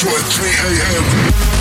At 3 a.m.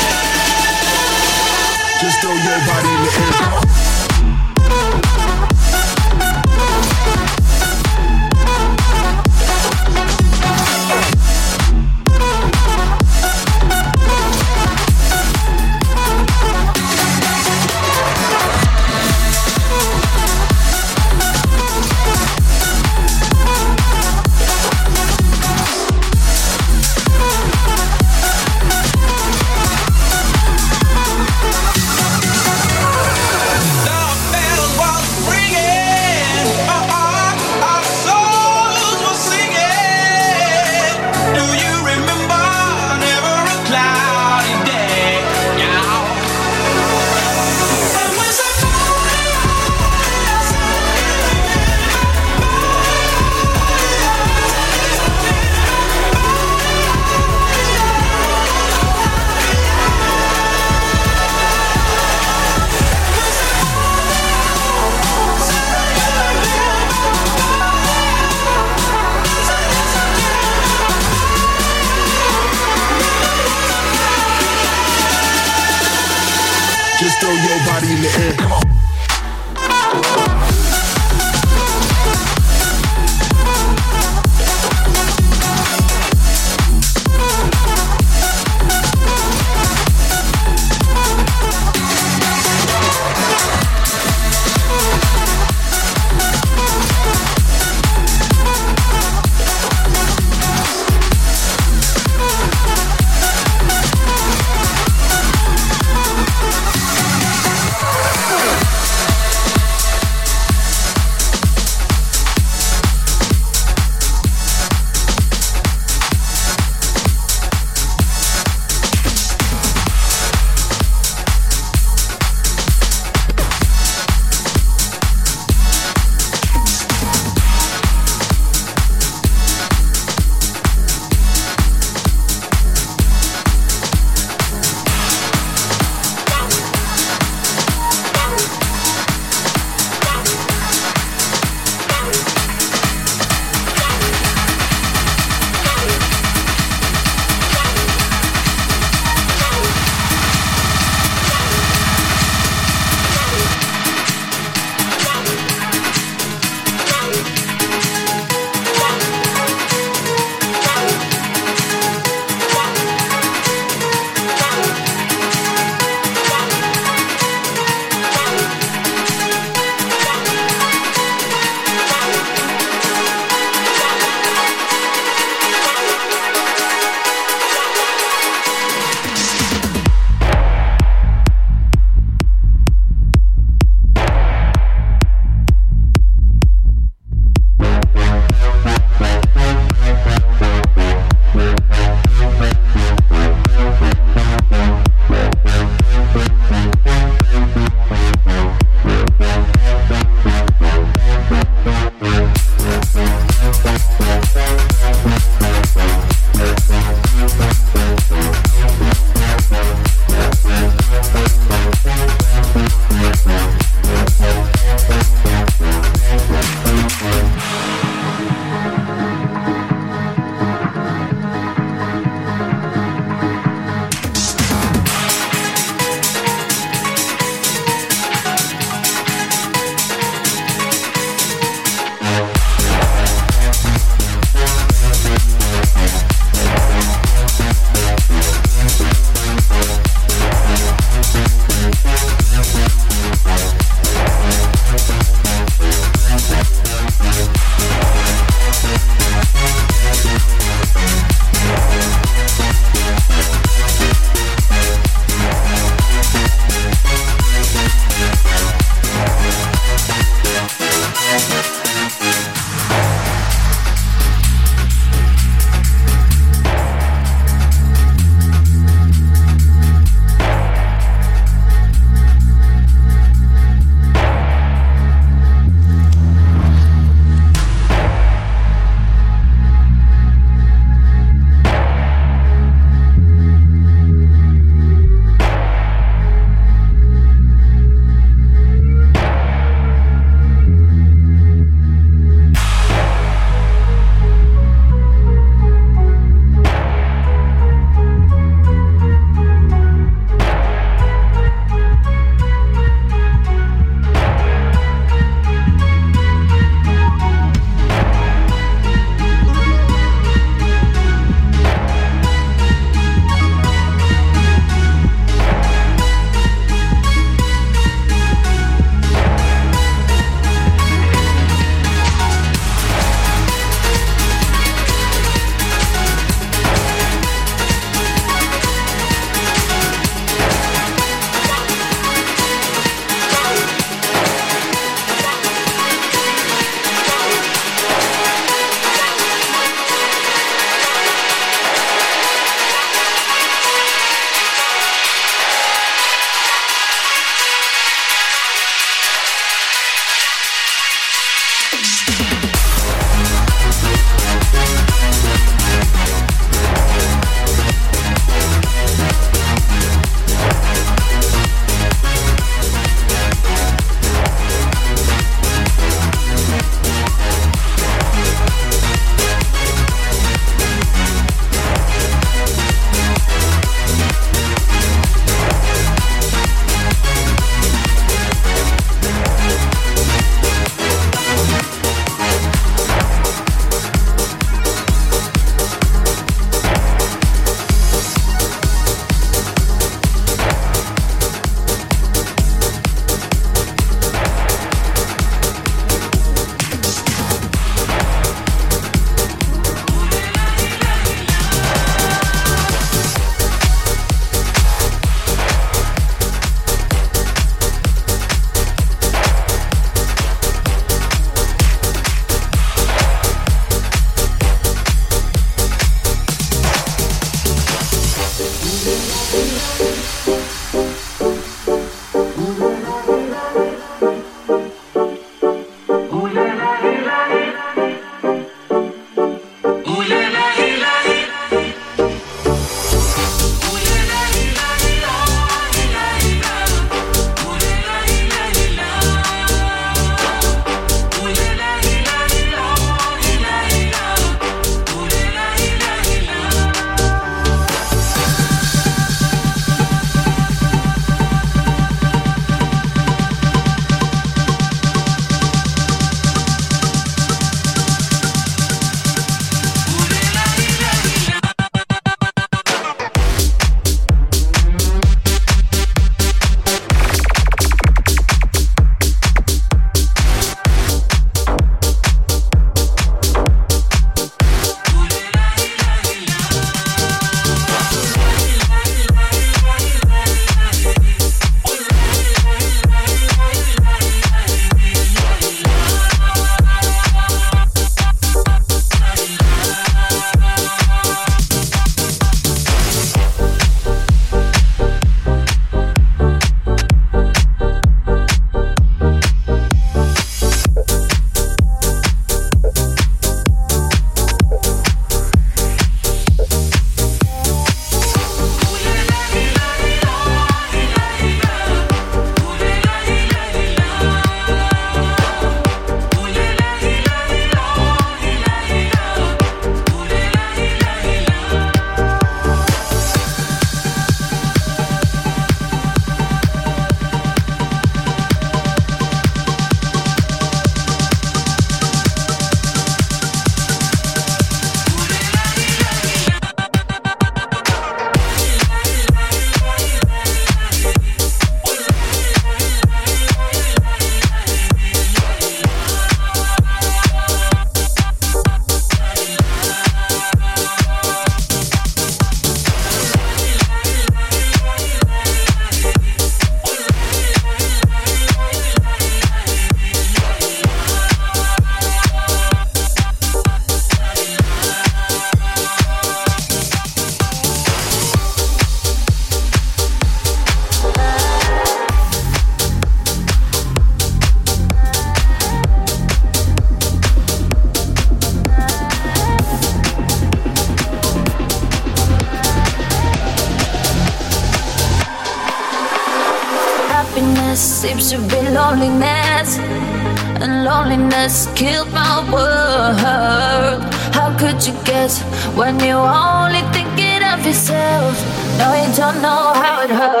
killed my world. How could you guess when you're only thinking of yourself? No, you don't know how it hurts.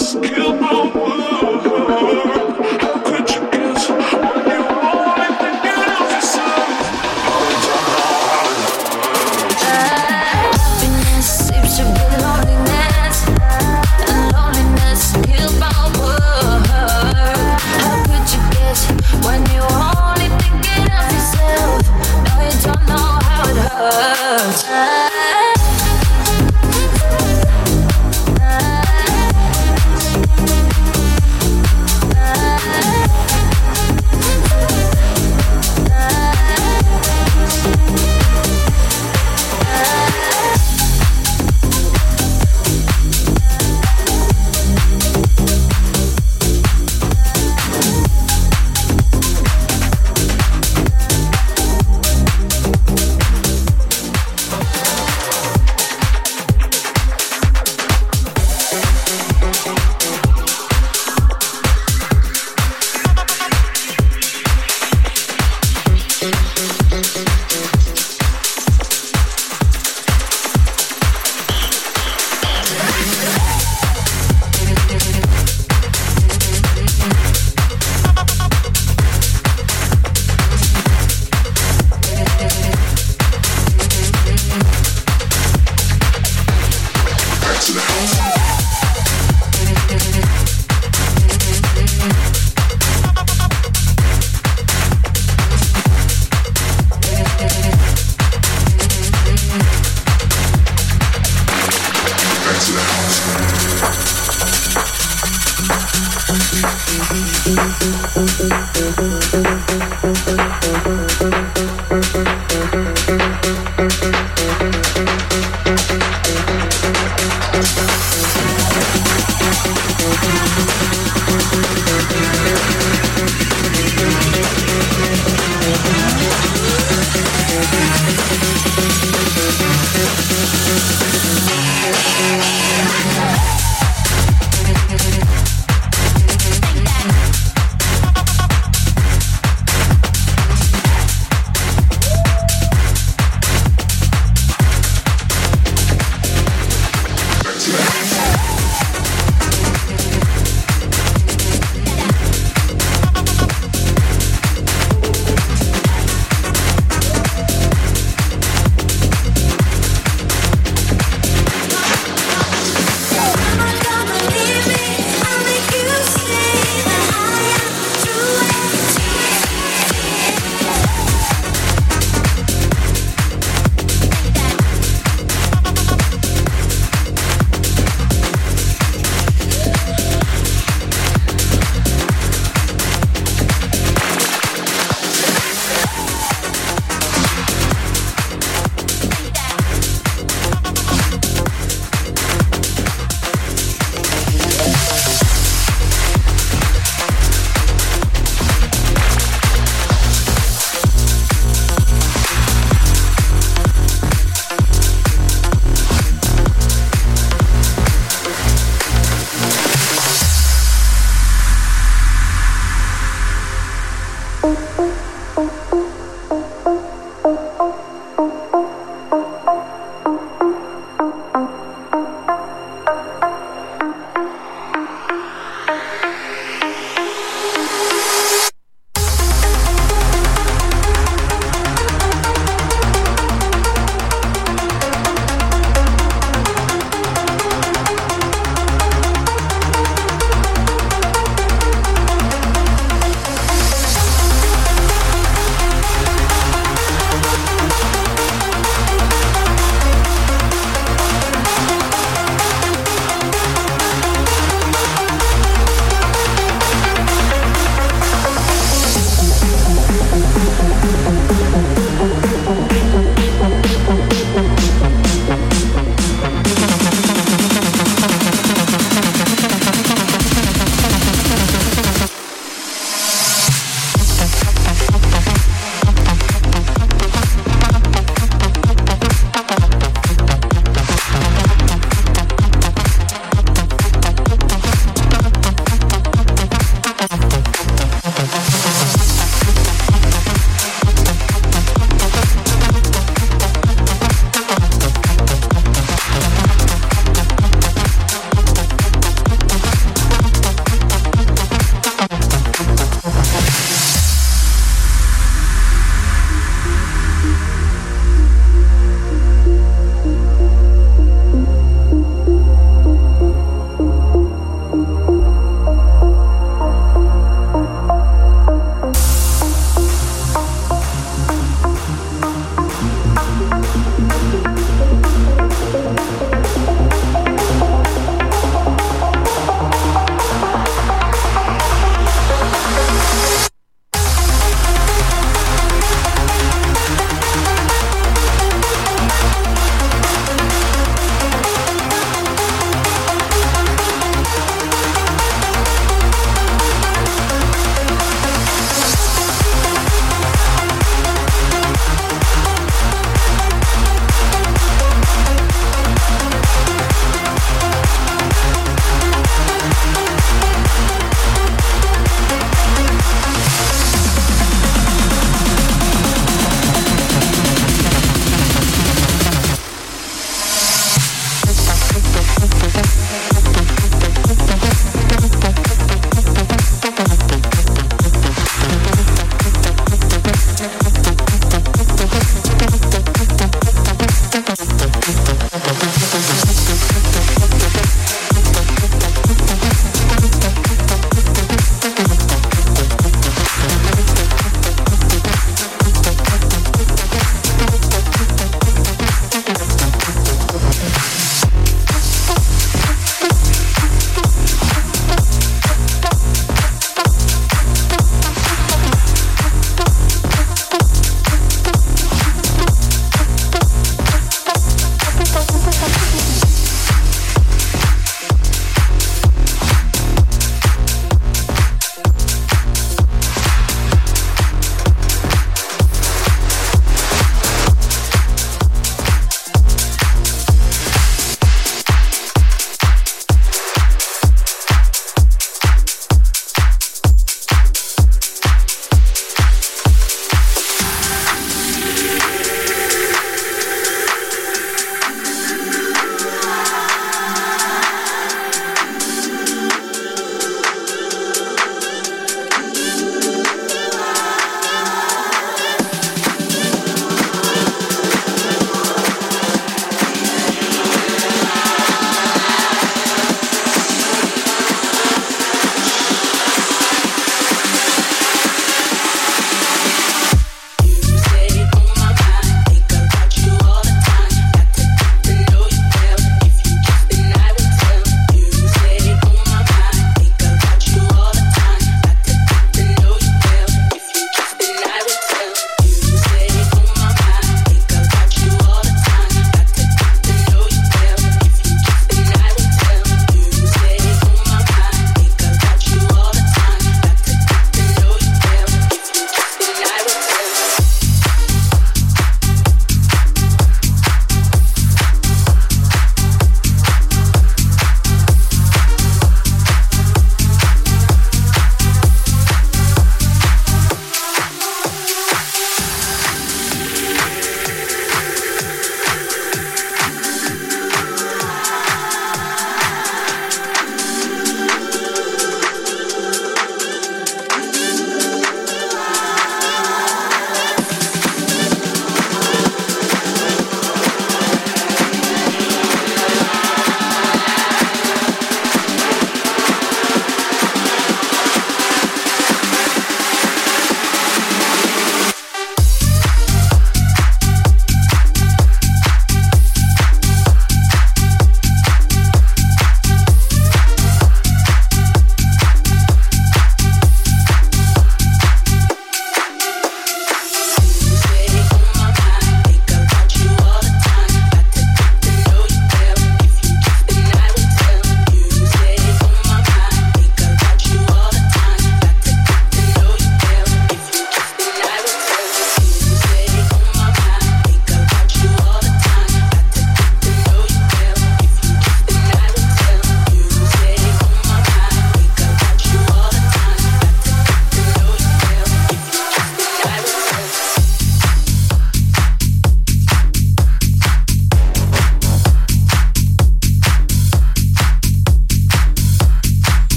Let's.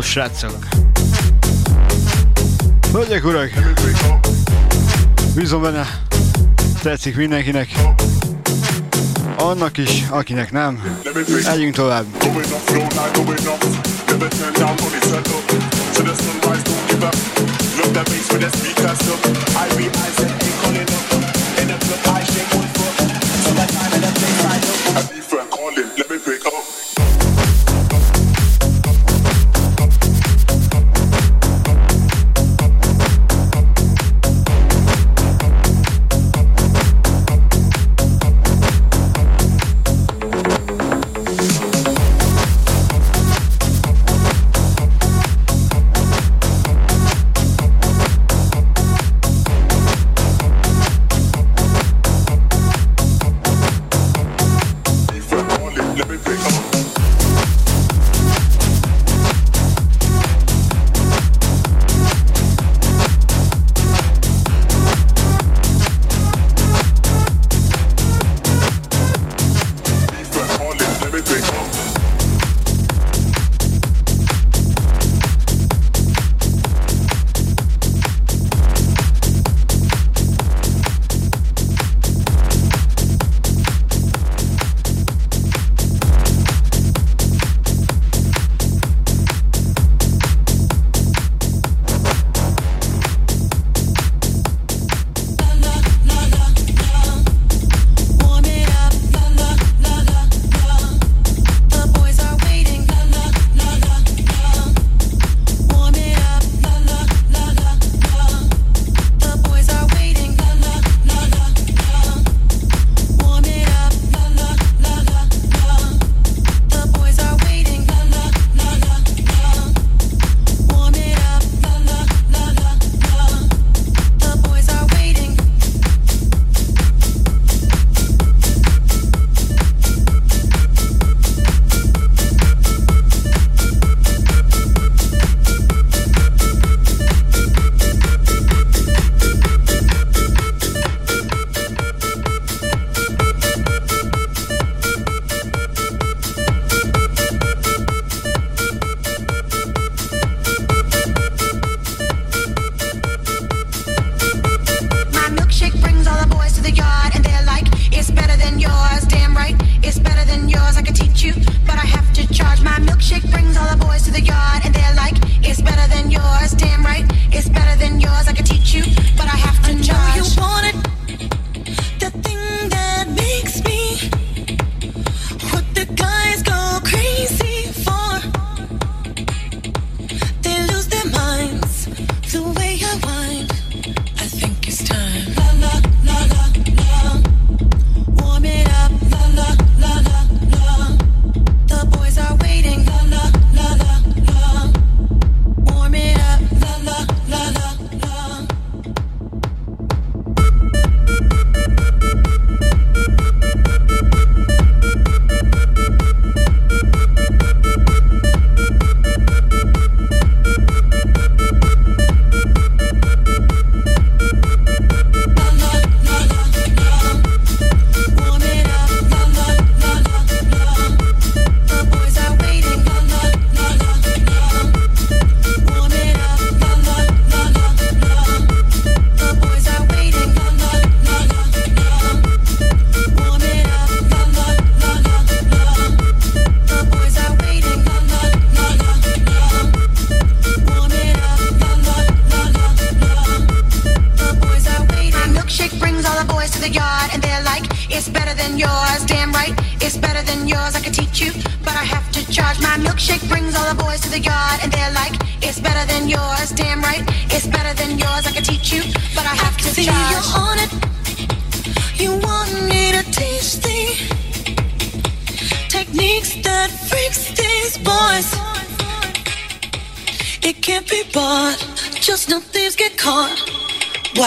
Srácok! Hölgyek, urak! Bízom benne, tetszik mindenkinek. Annak is, akinek nem. Együnk tovább. That. I be I said ain't calling up. In the club I shake one foot. So that time in the place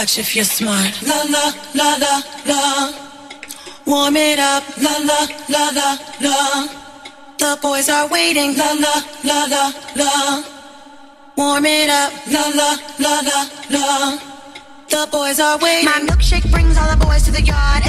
touch if you're smart. La la la la la. Warm it up. La la la la la. The boys are waiting. La la la la la. Warm it up. La la la la la. The boys are waiting. My milkshake brings all the boys to the yard.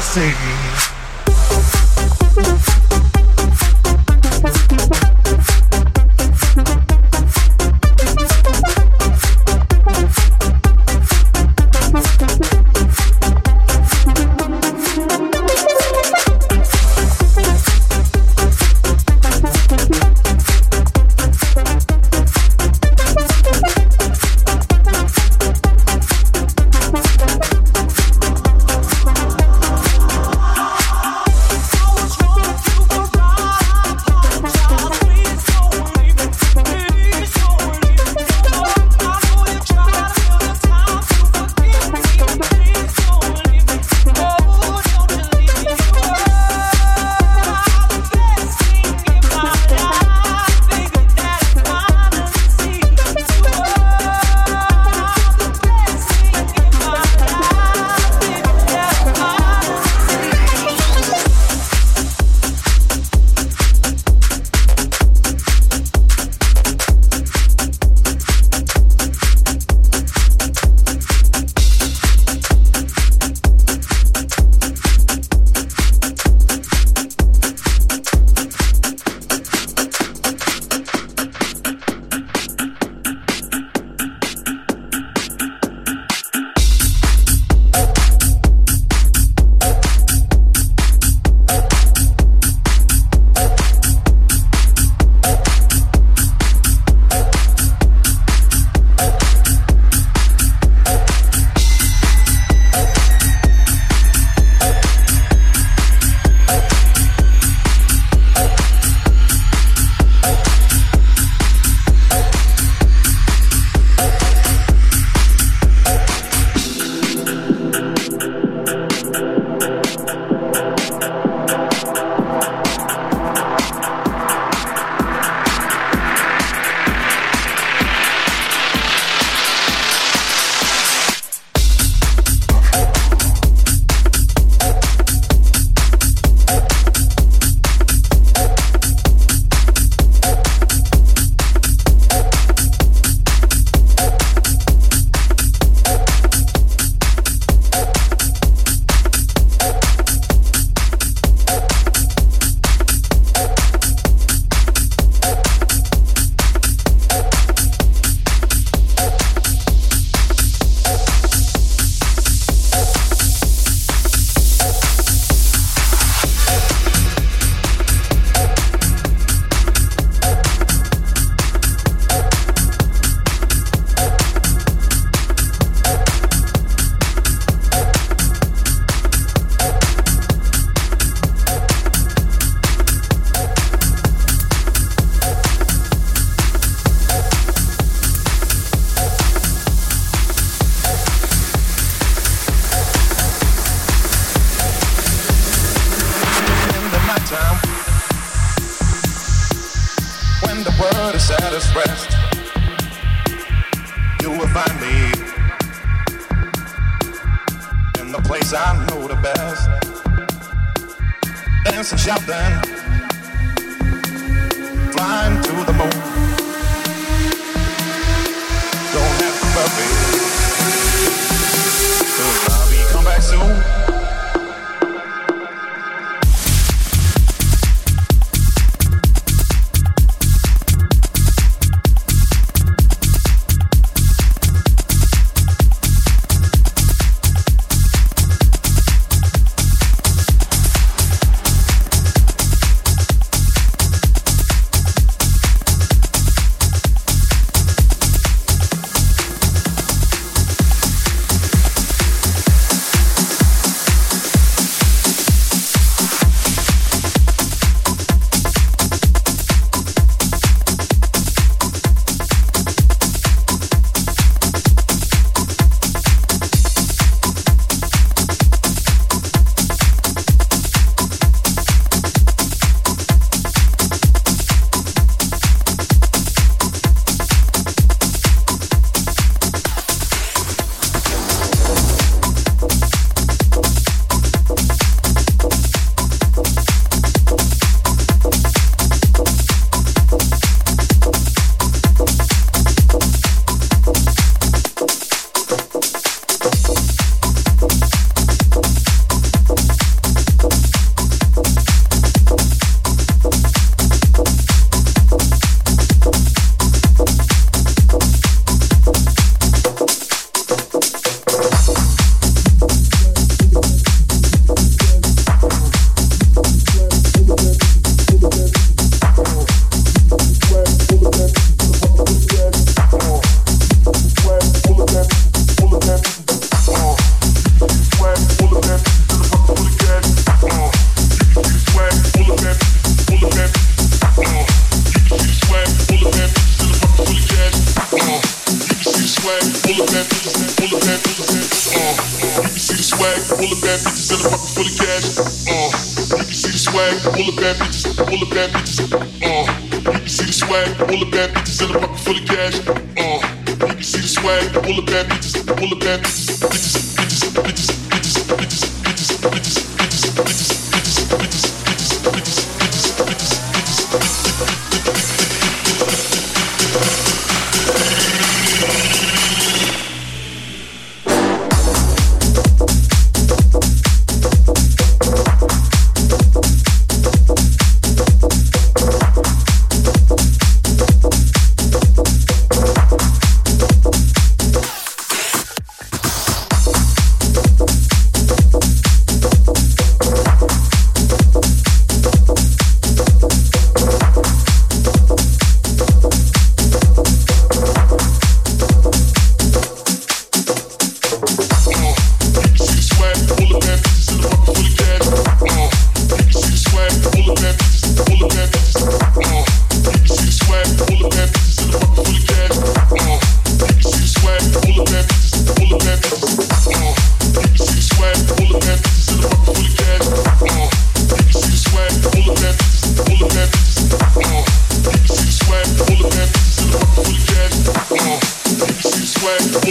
Singing.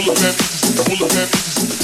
full of pep, full of pep.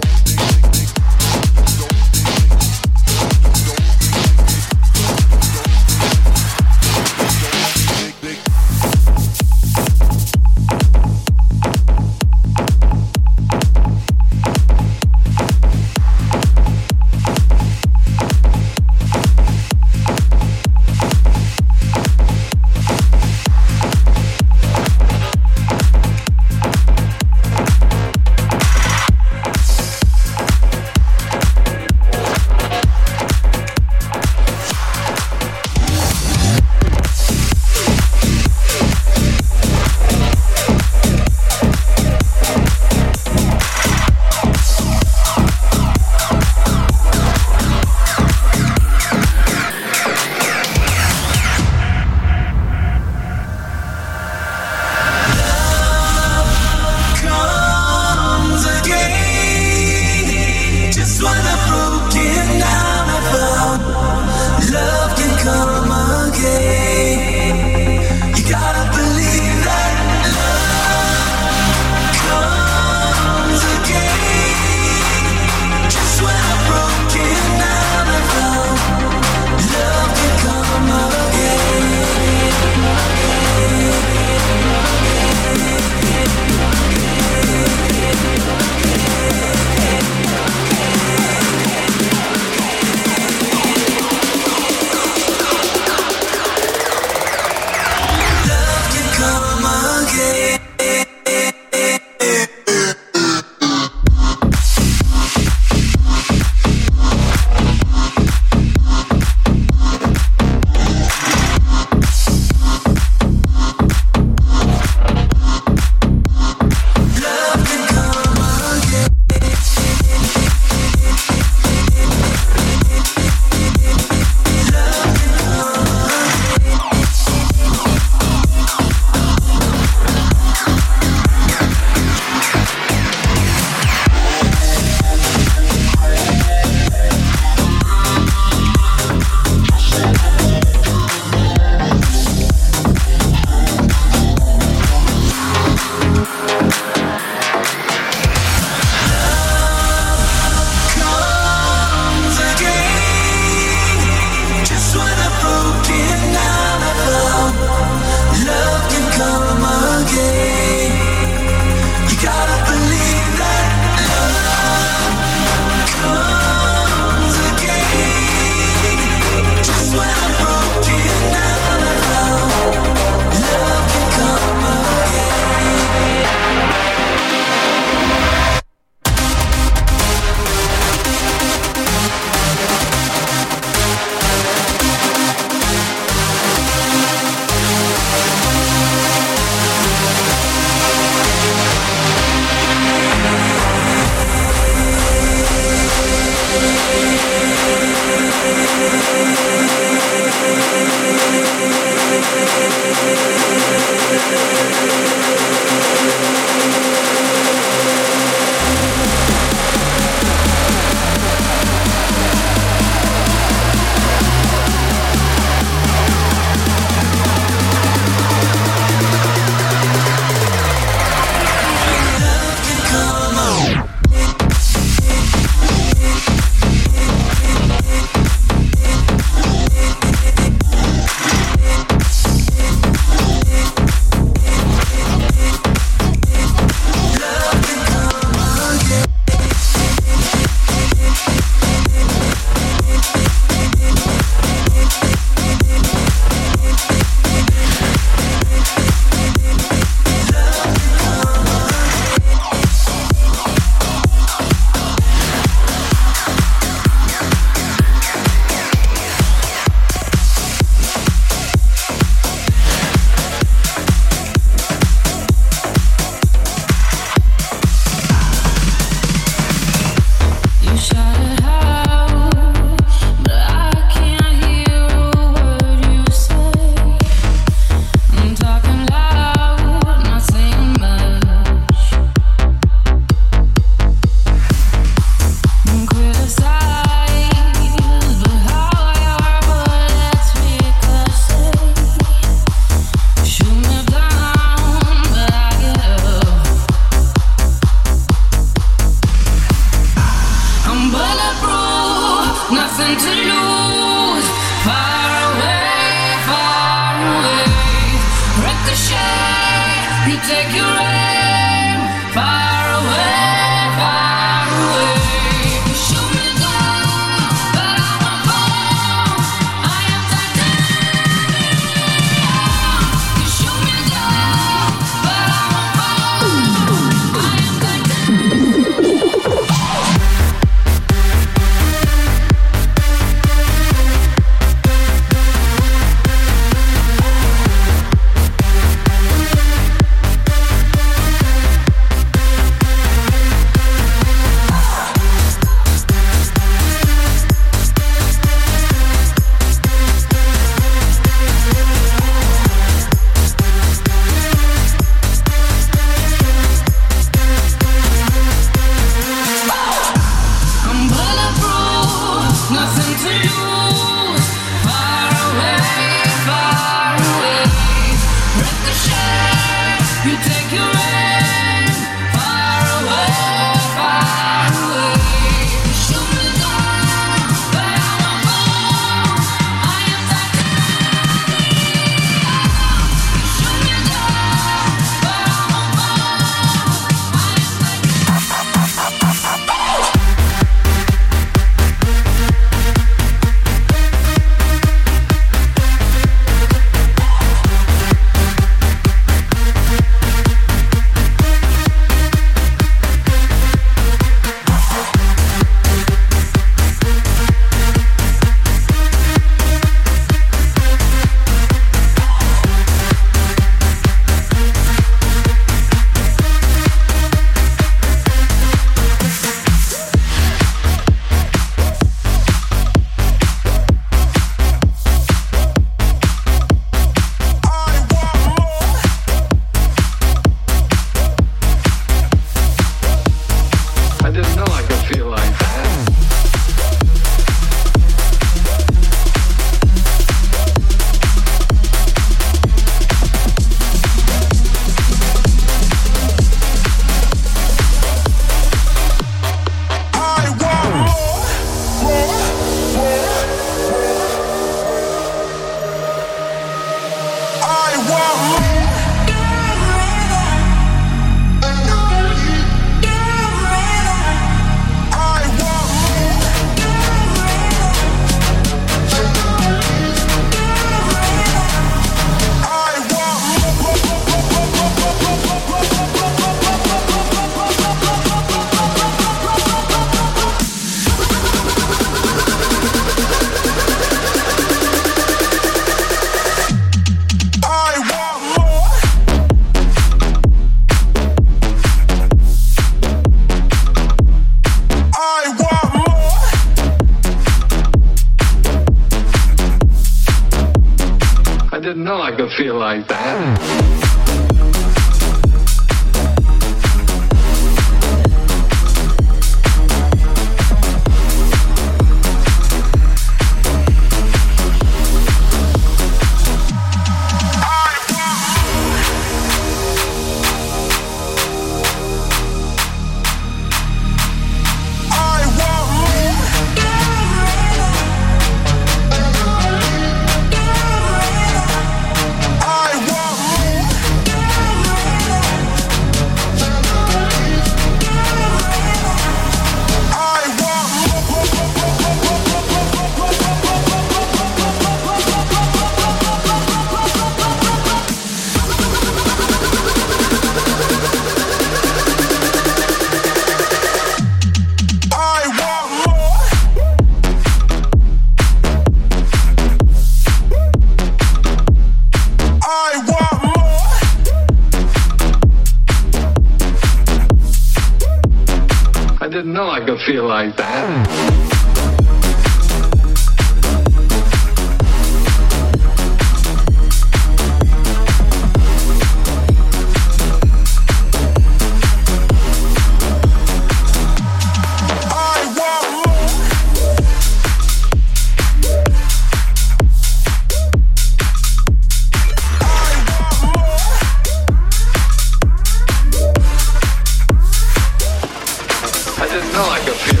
I like a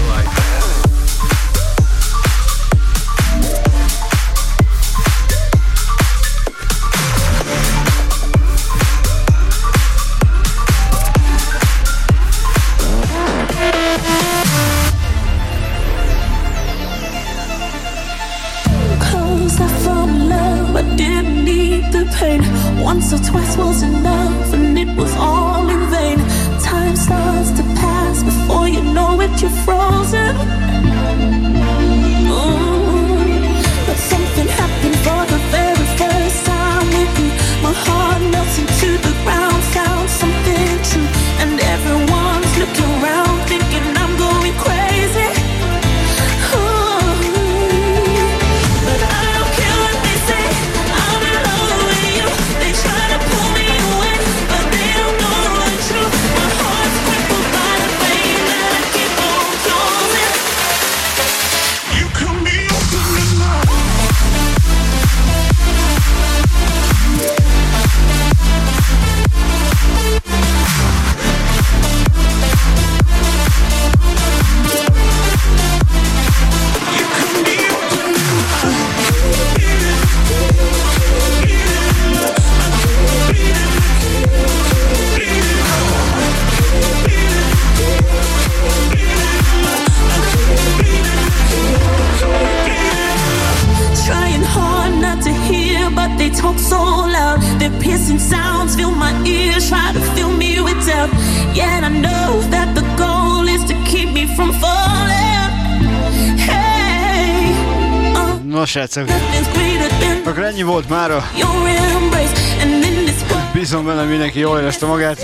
elhúzta magát.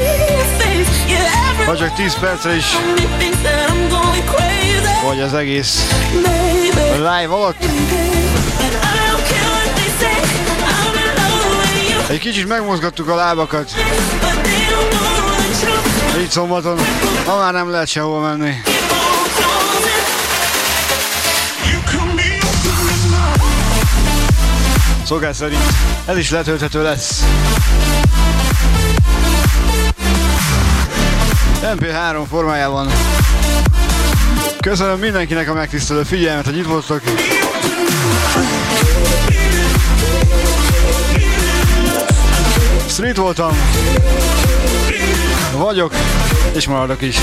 Ha csak 10 percre is, vagy az egész live alatt. Egy kicsit megmozgattuk a lábakat. Így szombaton, ma már nem lehet sehova menni. Szokás szerint ez is letölthető lesz. MP3 formájában. Köszönöm mindenkinek a megtisztelő figyelmet, hogy itt voltak. Street voltam, vagyok, és maradok is.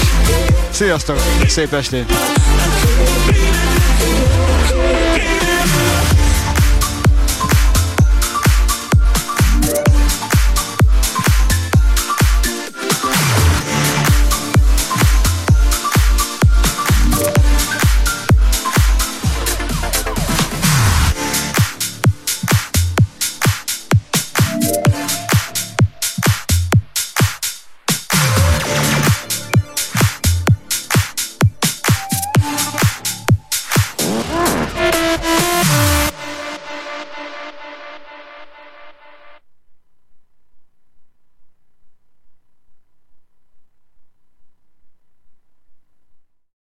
Sziasztok, szép estét!